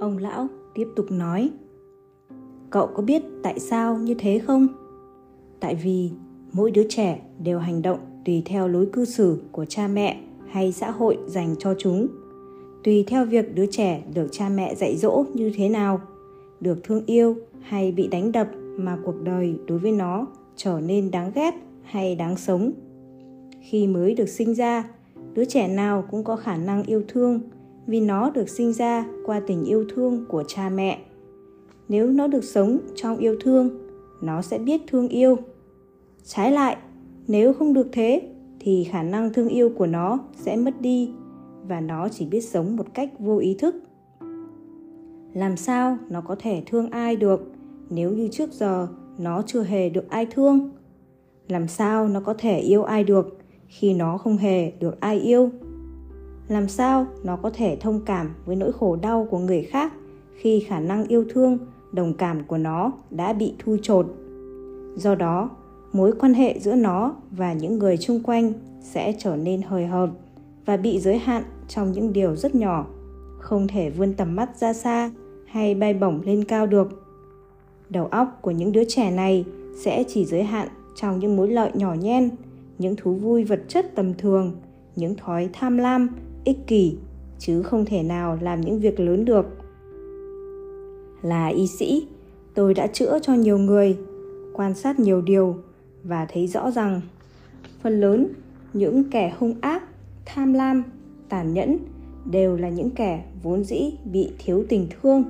Ông lão tiếp tục nói, Cậu có biết tại sao như thế không? Tại vì mỗi đứa trẻ đều hành động tùy theo lối cư xử của cha mẹ hay xã hội dành cho chúng tùy theo việc đứa trẻ được cha mẹ dạy dỗ như thế nào, được thương yêu hay bị đánh đập mà cuộc đời đối với nó trở nên đáng ghét hay đáng sống khi mới được sinh ra, đứa trẻ nào cũng có khả năng yêu thương vì nó được sinh ra qua tình yêu thương của cha mẹ. Nếu nó được sống trong yêu thương, nó sẽ biết thương yêu. Trái lại, nếu không được thế, thì khả năng thương yêu của nó sẽ mất đi và nó chỉ biết sống một cách vô ý thức. Làm sao nó có thể thương ai được nếu như trước giờ nó chưa hề được ai thương? Làm sao nó có thể yêu ai được khi nó không hề được ai yêu? Làm sao nó có thể thông cảm với nỗi khổ đau của người khác khi khả năng yêu thương, đồng cảm của nó đã bị thu chột do đó, mối quan hệ giữa nó và những người chung quanh sẽ trở nên hời hợt và bị giới hạn trong những điều rất nhỏ, không thể vươn tầm mắt ra xa hay bay bổng lên cao được. Đầu óc của những đứa trẻ này sẽ chỉ giới hạn trong những mối lợi nhỏ nhen, những thú vui vật chất tầm thường, những thói tham lam ích kỷ, chứ không thể nào làm những việc lớn được. Là y sĩ, tôi đã chữa cho nhiều người, quan sát nhiều điều và thấy rõ rằng phần lớn những kẻ hung ác, tham lam, tàn nhẫn đều là những kẻ vốn dĩ bị thiếu tình thương.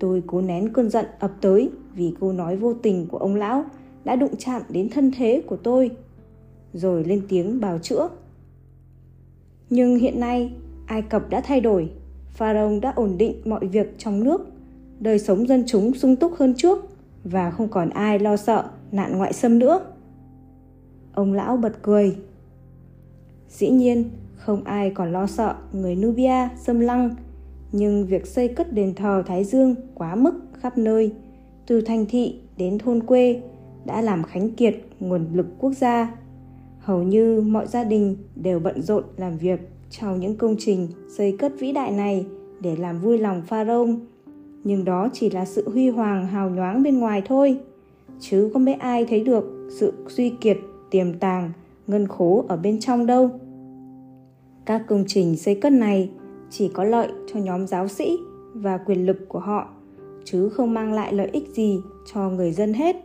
Tôi cố nén cơn giận ập tới vì câu nói vô tình của ông lão đã đụng chạm đến thân thế của tôi, rồi lên tiếng bào chữa nhưng hiện nay, ai cập đã thay đổi. Pharaoh đã ổn định mọi việc trong nước. Đời sống dân chúng sung túc hơn trước và không còn ai lo sợ nạn ngoại xâm nữa. Ông lão bật cười. Dĩ nhiên, không ai còn lo sợ người nubia xâm lăng, nhưng việc xây cất đền thờ thái dương quá mức khắp nơi, từ thành thị đến thôn quê đã làm khánh kiệt nguồn lực quốc gia hầu như mọi gia đình đều bận rộn làm việc trong những công trình xây cất vĩ đại này để làm vui lòng pharaoh nhưng đó chỉ là sự huy hoàng hào nhoáng bên ngoài thôi. Chứ không biết ai thấy được sự suy kiệt, tiềm tàng, ngân khố ở bên trong đâu. Các công trình xây cất này chỉ có lợi cho nhóm giáo sĩ và quyền lực của họ, chứ không mang lại lợi ích gì cho người dân hết.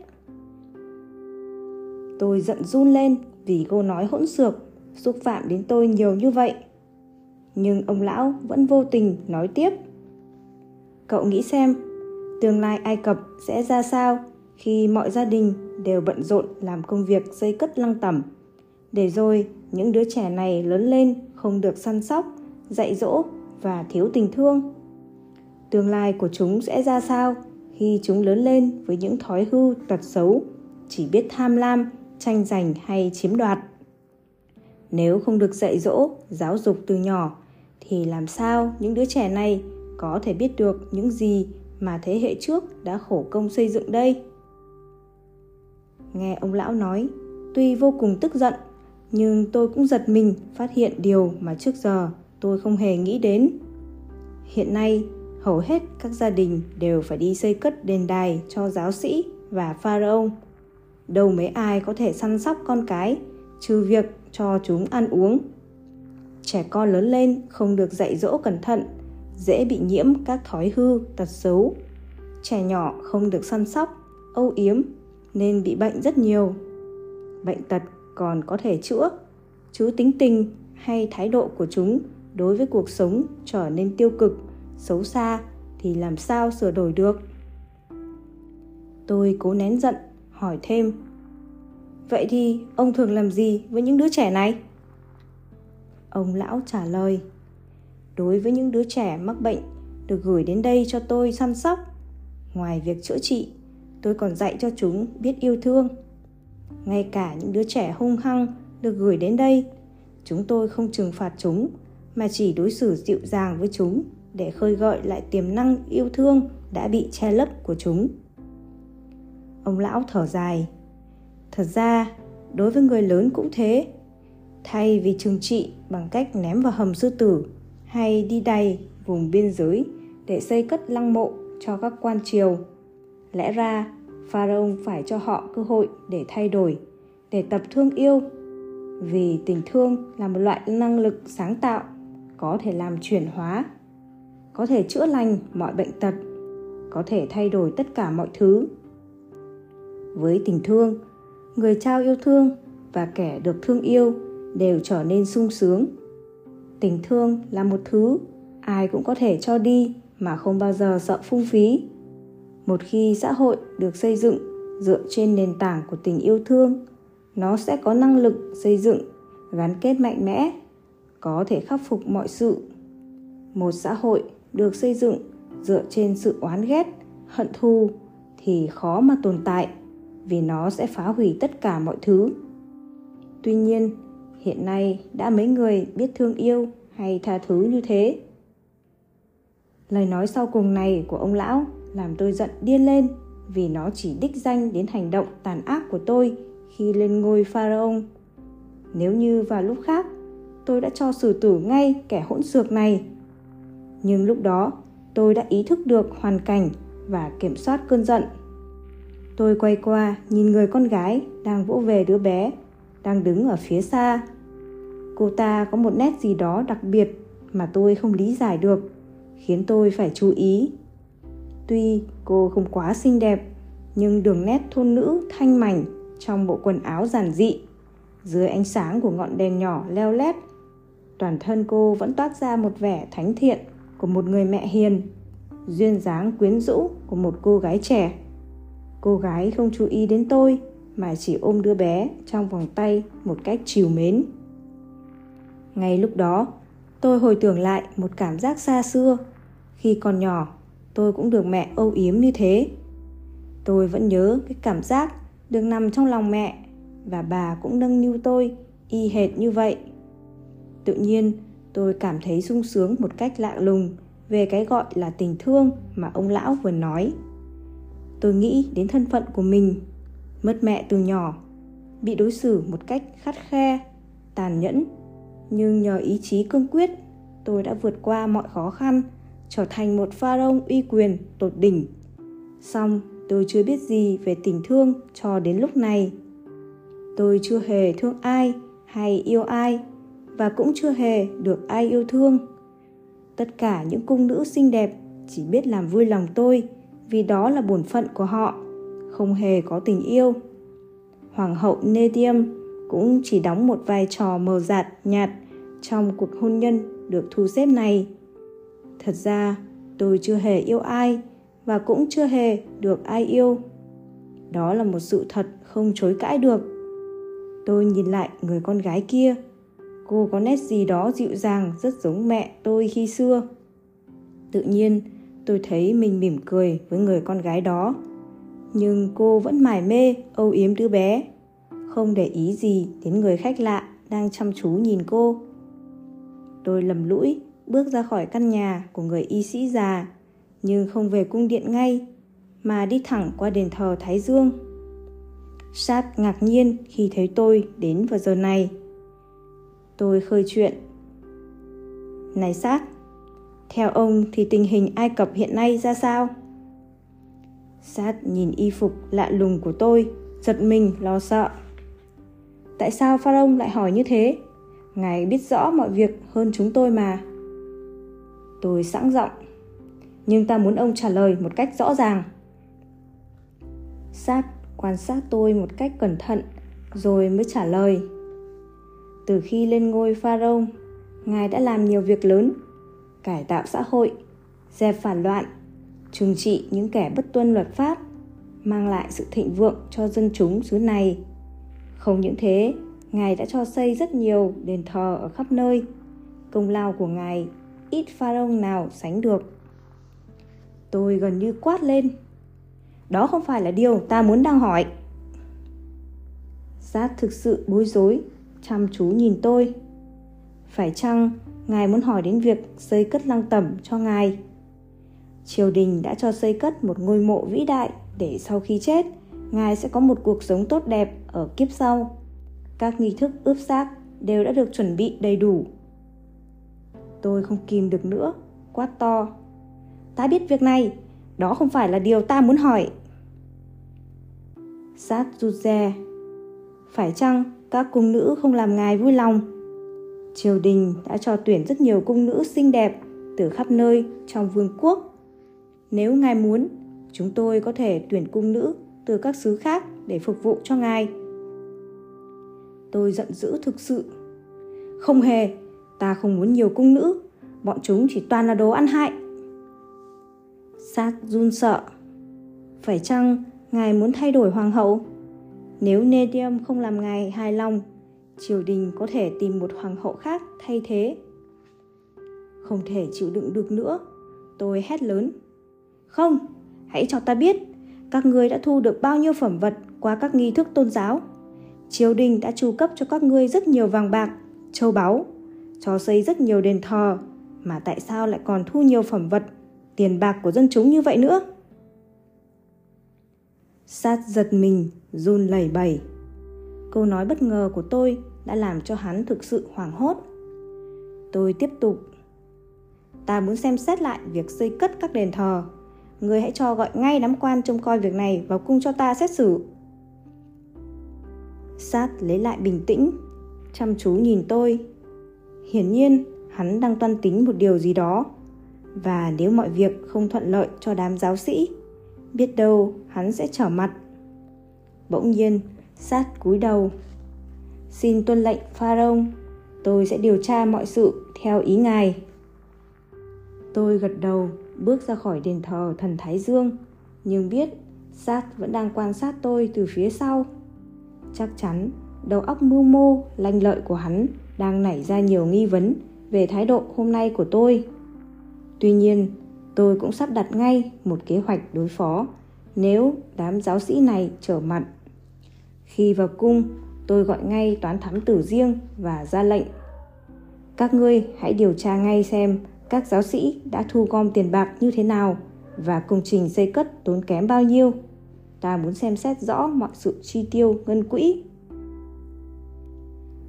Tôi giận run lên vì cô nói hỗn xược, xúc phạm đến tôi nhiều như vậy. Nhưng ông lão vẫn vô tình nói tiếp. Cậu nghĩ xem, tương lai ai cập sẽ ra sao khi mọi gia đình đều bận rộn làm công việc xây cất lăng tẩm. Để rồi những đứa trẻ này lớn lên không được săn sóc, dạy dỗ và thiếu tình thương. Tương lai của chúng sẽ ra sao khi chúng lớn lên với những thói hư tật xấu, chỉ biết tham lam tranh giành hay chiếm đoạt. Nếu không được dạy dỗ, giáo dục từ nhỏ, thì làm sao những đứa trẻ này có thể biết được những gì mà thế hệ trước đã khổ công xây dựng đây? Nghe ông lão nói, tuy vô cùng tức giận, nhưng tôi cũng giật mình phát hiện điều mà trước giờ tôi không hề nghĩ đến. Hiện nay, hầu hết các gia đình đều phải đi xây cất đền đài cho giáo sĩ và pharaoh đâu mấy ai có thể săn sóc con cái, trừ việc cho chúng ăn uống. Trẻ con lớn lên không được dạy dỗ cẩn thận, dễ bị nhiễm các thói hư, tật xấu. Trẻ nhỏ không được săn sóc, âu yếm, nên bị bệnh rất nhiều. Bệnh tật còn có thể chữa, chứ tính tình hay thái độ của chúng đối với cuộc sống trở nên tiêu cực, xấu xa thì làm sao sửa đổi được? Tôi cố nén giận hỏi thêm. Vậy thì ông thường làm gì với những đứa trẻ này? Ông lão trả lời, đối với những đứa trẻ mắc bệnh, được gửi đến đây cho tôi săn sóc. Ngoài việc chữa trị, tôi còn dạy cho chúng biết yêu thương. Ngay cả những đứa trẻ hung hăng được gửi đến đây, chúng tôi không trừng phạt chúng, mà chỉ đối xử dịu dàng với chúng để khơi gợi lại tiềm năng yêu thương đã bị che lấp của chúng ông lão thở dài thật ra đối với người lớn cũng thế thay vì trừng trị bằng cách ném vào hầm sư tử hay đi đầy vùng biên giới để xây cất lăng mộ cho các quan triều. Lẽ ra, Pharaoh phải cho họ cơ hội để thay đổi, để tập thương yêu. Vì tình thương là một loại năng lực sáng tạo, có thể làm chuyển hóa, có thể chữa lành mọi bệnh tật, có thể thay đổi tất cả mọi thứ. Với tình thương, người trao yêu thương và kẻ được thương yêu đều trở nên sung sướng. Tình thương là một thứ ai cũng có thể cho đi mà không bao giờ sợ phung phí. Một khi xã hội được xây dựng dựa trên nền tảng của tình yêu thương nó sẽ có năng lực xây dựng gắn kết mạnh mẽ có thể khắc phục mọi sự. Một xã hội được xây dựng dựa trên sự oán ghét hận thù thì khó mà tồn tại vì nó sẽ phá hủy tất cả mọi thứ tuy nhiên hiện nay đã mấy người biết thương yêu hay tha thứ như thế Lời nói sau cùng này của ông lão làm tôi giận điên lên vì nó chỉ đích danh đến hành động tàn ác của tôi khi lên ngôi pharaoh. Nếu như vào lúc khác, tôi đã cho xử tử ngay kẻ hỗn xược này. Nhưng lúc đó, tôi đã ý thức được hoàn cảnh và kiểm soát cơn giận. Tôi quay qua nhìn người con gái đang vỗ về đứa bé, đang đứng ở phía xa. Cô ta có một nét gì đó đặc biệt mà tôi không lý giải được khiến tôi phải chú ý. Tuy cô không quá xinh đẹp, nhưng đường nét thôn nữ thanh mảnh trong bộ quần áo giản dị, dưới ánh sáng của ngọn đèn nhỏ leo lét, toàn thân cô vẫn toát ra một vẻ thánh thiện của một người mẹ hiền, duyên dáng quyến rũ của một cô gái trẻ. Cô gái không chú ý đến tôi mà chỉ ôm đứa bé trong vòng tay một cách chiều mến. Ngay lúc đó, tôi hồi tưởng lại một cảm giác xa xưa khi còn nhỏ, tôi cũng được mẹ âu yếm như thế. Tôi vẫn nhớ cái cảm giác được nằm trong lòng mẹ và bà cũng nâng niu tôi y hệt như vậy. Tự nhiên, tôi cảm thấy sung sướng một cách lạ lùng về cái gọi là tình thương mà ông lão vừa nói. Tôi nghĩ đến thân phận của mình, mất mẹ từ nhỏ, bị đối xử một cách khắt khe, tàn nhẫn, nhưng nhờ ý chí cương quyết, tôi đã vượt qua mọi khó khăn trở thành một pharaoh uy quyền tột đỉnh. song tôi chưa biết gì về tình thương cho đến lúc này. Tôi chưa hề thương ai hay yêu ai và cũng chưa hề được ai yêu thương. Tất cả những cung nữ xinh đẹp chỉ biết làm vui lòng tôi vì đó là bổn phận của họ, không hề có tình yêu. Hoàng hậu Nedium cũng chỉ đóng một vai trò mờ dạt nhạt trong cuộc hôn nhân được thu xếp này. Thật ra tôi chưa hề yêu ai và cũng chưa hề được ai yêu. Đó là một sự thật không chối cãi được. Tôi nhìn lại người con gái kia. Cô có nét gì đó dịu dàng rất giống mẹ tôi khi xưa. Tự nhiên tôi thấy mình mỉm cười với người con gái đó nhưng cô vẫn mải mê âu yếm đứa bé không để ý gì đến người khách lạ đang chăm chú nhìn cô tôi lầm lũi bước ra khỏi căn nhà của người y sĩ già nhưng không về cung điện ngay mà đi thẳng qua đền thờ Thái Dương. Sát ngạc nhiên khi thấy tôi đến vào giờ này. Tôi khơi chuyện. Này Sát, theo ông thì tình hình Ai Cập hiện nay ra sao? Sát nhìn y phục lạ lùng của tôi, giật mình lo sợ. Tại sao Pharaoh lại hỏi như thế? Ngài biết rõ mọi việc hơn chúng tôi mà. Tôi sẵn giọng. Nhưng ta muốn ông trả lời một cách rõ ràng. Sát quan sát tôi một cách cẩn thận rồi mới trả lời. Từ khi lên ngôi Pharaoh, Ngài đã làm nhiều việc lớn, cải tạo xã hội, dẹp phản loạn, trừng trị những kẻ bất tuân luật pháp, mang lại sự thịnh vượng cho dân chúng xứ này. Không những thế, Ngài đã cho xây rất nhiều đền thờ ở khắp nơi. Công lao của Ngài ít pharaoh nào sánh được. Tôi gần như quát lên. Đó không phải là điều ta muốn đang hỏi. Giác thực sự bối rối, chăm chú nhìn tôi. Phải chăng ngài muốn hỏi đến việc xây cất lăng tẩm cho ngài? Triều đình đã cho xây cất một ngôi mộ vĩ đại để sau khi chết, ngài sẽ có một cuộc sống tốt đẹp ở kiếp sau. Các nghi thức ướp xác đều đã được chuẩn bị đầy đủ Tôi không kìm được nữa, quát to. ta biết việc này, đó không phải là điều ta muốn hỏi. Sát Juze Phải chăng các cung nữ không làm ngài vui lòng? Triều đình đã cho tuyển rất nhiều cung nữ xinh đẹp từ khắp nơi trong vương quốc. Nếu ngài muốn, chúng tôi có thể tuyển cung nữ từ các xứ khác để phục vụ cho ngài. Tôi giận dữ thực sự. Không hề, ta không muốn nhiều cung nữ, bọn chúng chỉ toàn là đồ ăn hại. Sát run sợ. Phải chăng ngài muốn thay đổi hoàng hậu? Nếu Nedium không làm ngài hài lòng, triều đình có thể tìm một hoàng hậu khác thay thế. Không thể chịu đựng được nữa, tôi hét lớn. Không, hãy cho ta biết, các ngươi đã thu được bao nhiêu phẩm vật qua các nghi thức tôn giáo. Triều đình đã chu cấp cho các ngươi rất nhiều vàng bạc, châu báu, cho xây rất nhiều đền thờ, mà tại sao lại còn thu nhiều phẩm vật, tiền bạc của dân chúng như vậy nữa? Sát giật mình, run lẩy bẩy. Câu nói bất ngờ của tôi đã làm cho hắn thực sự hoảng hốt. Tôi tiếp tục. Ta muốn xem xét lại việc xây cất các đền thờ. Người hãy cho gọi ngay đám quan trông coi việc này vào cung cho ta xét xử. Sát lấy lại bình tĩnh, chăm chú nhìn tôi. Hiển nhiên, hắn đang toan tính một điều gì đó. Và nếu mọi việc không thuận lợi cho đám giáo sĩ, biết đâu hắn sẽ trở mặt. Bỗng nhiên, sát cúi đầu. Xin tuân lệnh Pharaoh, tôi sẽ điều tra mọi sự theo ý ngài. Tôi gật đầu, bước ra khỏi đền thờ thần Thái Dương, nhưng biết sát vẫn đang quan sát tôi từ phía sau. Chắc chắn đầu óc mưu mô, lanh lợi của hắn đang nảy ra nhiều nghi vấn về thái độ hôm nay của tôi. Tuy nhiên, tôi cũng sắp đặt ngay một kế hoạch đối phó nếu đám giáo sĩ này trở mặt. Khi vào cung, tôi gọi ngay toán thám tử riêng và ra lệnh. Các ngươi hãy điều tra ngay xem các giáo sĩ đã thu gom tiền bạc như thế nào và công trình xây cất tốn kém bao nhiêu. Ta muốn xem xét rõ mọi sự chi tiêu ngân quỹ.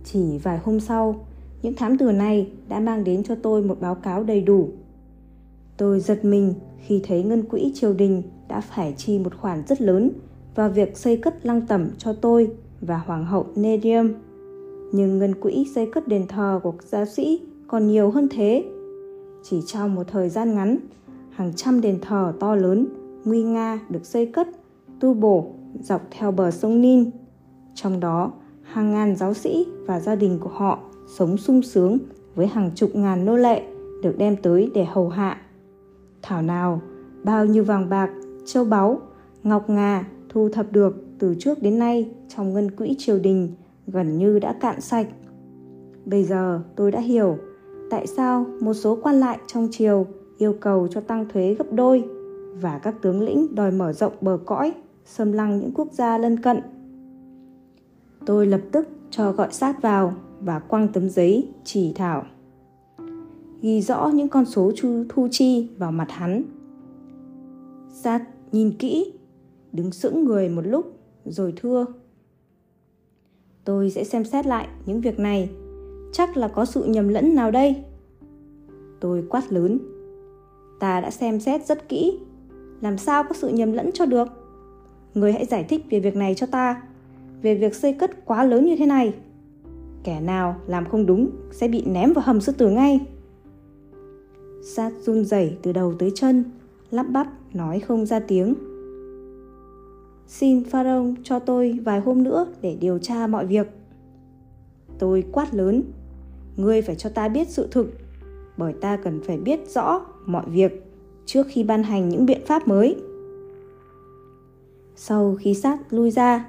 Chỉ vài hôm sau, những thám tử này đã mang đến cho tôi một báo cáo đầy đủ. Tôi giật mình khi thấy ngân quỹ triều đình đã phải chi một khoản rất lớn vào việc xây cất lăng tẩm cho tôi và hoàng hậu Nedium. Nhưng ngân quỹ xây cất đền thờ của giáo sĩ còn nhiều hơn thế. Chỉ trong một thời gian ngắn, hàng trăm đền thờ to lớn, nguy nga được xây cất, tu bổ dọc theo bờ sông Nin. Trong đó, hàng ngàn giáo sĩ và gia đình của họ sống sung sướng với hàng chục ngàn nô lệ được đem tới để hầu hạ. Thảo nào, bao nhiêu vàng bạc, châu báu, ngọc ngà thu thập được từ trước đến nay trong ngân quỹ triều đình gần như đã cạn sạch. Bây giờ tôi đã hiểu tại sao một số quan lại trong triều yêu cầu cho tăng thuế gấp đôi và các tướng lĩnh đòi mở rộng bờ cõi, xâm lăng những quốc gia lân cận. Tôi lập tức cho gọi sát vào và quăng tấm giấy chỉ thảo. Ghi rõ những con số thu chi vào mặt hắn. Sát nhìn kỹ, đứng sững người một lúc rồi thưa. Tôi sẽ xem xét lại những việc này. Chắc là có sự nhầm lẫn nào đây. Tôi quát lớn. Ta đã xem xét rất kỹ. Làm sao có sự nhầm lẫn cho được? Người hãy giải thích về việc này cho ta. Về việc xây cất quá lớn như thế này. Kẻ nào làm không đúng sẽ bị ném vào hầm sư tử ngay. Sát run rẩy từ đầu tới chân, lắp bắp nói không ra tiếng. Xin Pharaoh cho tôi vài hôm nữa để điều tra mọi việc. Tôi quát lớn, ngươi phải cho ta biết sự thực, bởi ta cần phải biết rõ mọi việc trước khi ban hành những biện pháp mới. Sau khi sát lui ra,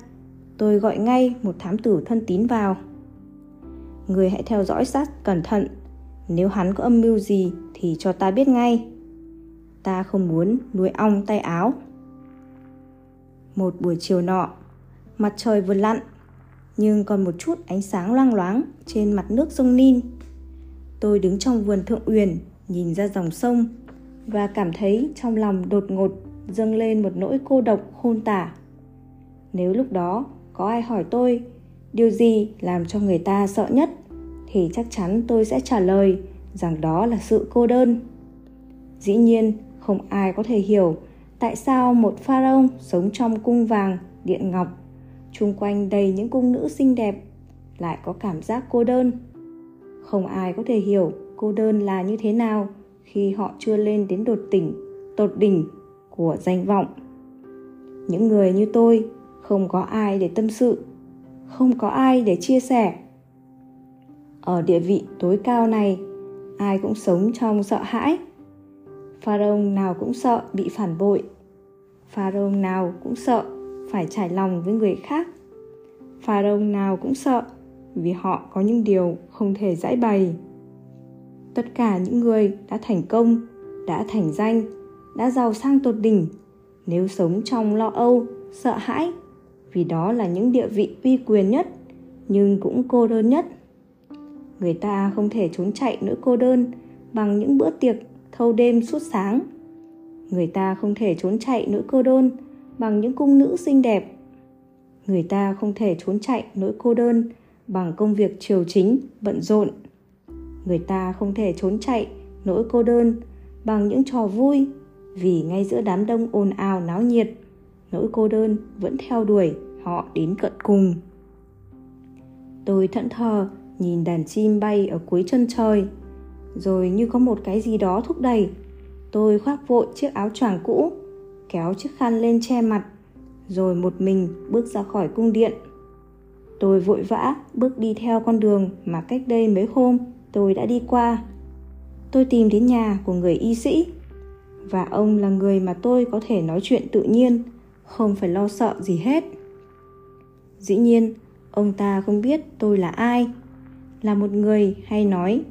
tôi gọi ngay một thám tử thân tín vào. Người hãy theo dõi sát cẩn thận, nếu hắn có âm mưu gì thì cho ta biết ngay. Ta không muốn nuôi ong tay áo. Một buổi chiều nọ, mặt trời vừa lặn, nhưng còn một chút ánh sáng loang loáng trên mặt nước sông Nin. Tôi đứng trong vườn thượng uyển, nhìn ra dòng sông và cảm thấy trong lòng đột ngột dâng lên một nỗi cô độc khôn tả. Nếu lúc đó có ai hỏi tôi điều gì làm cho người ta sợ nhất thì chắc chắn tôi sẽ trả lời rằng đó là sự cô đơn. Dĩ nhiên, không ai có thể hiểu tại sao một pharaoh sống trong cung vàng, điện ngọc? Chung quanh đầy những cung nữ xinh đẹp lại có cảm giác cô đơn. Không ai có thể hiểu cô đơn là như thế nào khi họ chưa lên đến đột tỉnh, tột đỉnh của danh vọng. Những người như tôi không có ai để tâm sự, không có ai để chia sẻ. Ở địa vị tối cao này, ai cũng sống trong sợ hãi pharaoh nào cũng sợ bị phản bội. Pharaoh nào cũng sợ phải trải lòng với người khác. Pharaoh nào cũng sợ vì họ có những điều không thể giải bày. Tất cả những người đã thành công, đã thành danh, đã giàu sang tột đỉnh, nếu sống trong lo âu, sợ hãi, vì đó là những địa vị uy quyền nhất, nhưng cũng cô đơn nhất. Người ta không thể trốn chạy nỗi cô đơn bằng những bữa tiệc thâu đêm suốt sáng. Người ta không thể trốn chạy nỗi cô đơn bằng những cung nữ xinh đẹp. Người ta không thể trốn chạy nỗi cô đơn bằng công việc triều chính, bận rộn. Người ta không thể trốn chạy nỗi cô đơn bằng những trò vui vì ngay giữa đám đông ồn ào náo nhiệt, nỗi cô đơn vẫn theo đuổi họ đến cận cùng. Tôi thẫn thờ nhìn đàn chim bay ở cuối chân trời rồi như có một cái gì đó thúc đẩy, tôi khoác vội chiếc áo choàng cũ, kéo chiếc khăn lên che mặt, rồi một mình bước ra khỏi cung điện. Tôi vội vã bước đi theo con đường mà cách đây mấy hôm tôi đã đi qua. Tôi tìm đến nhà của người y sĩ, và ông là người mà tôi có thể nói chuyện tự nhiên, không phải lo sợ gì hết. Dĩ nhiên, ông ta không biết tôi là ai, là một người hay nói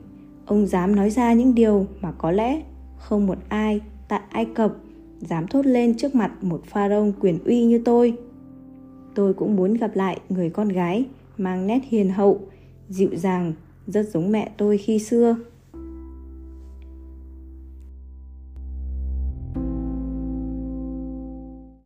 ông dám nói ra những điều mà có lẽ không một ai tại ai cập dám thốt lên trước mặt một pharaoh quyền uy như tôi. Tôi cũng muốn gặp lại người con gái mang nét hiền hậu, dịu dàng, rất giống mẹ tôi khi xưa.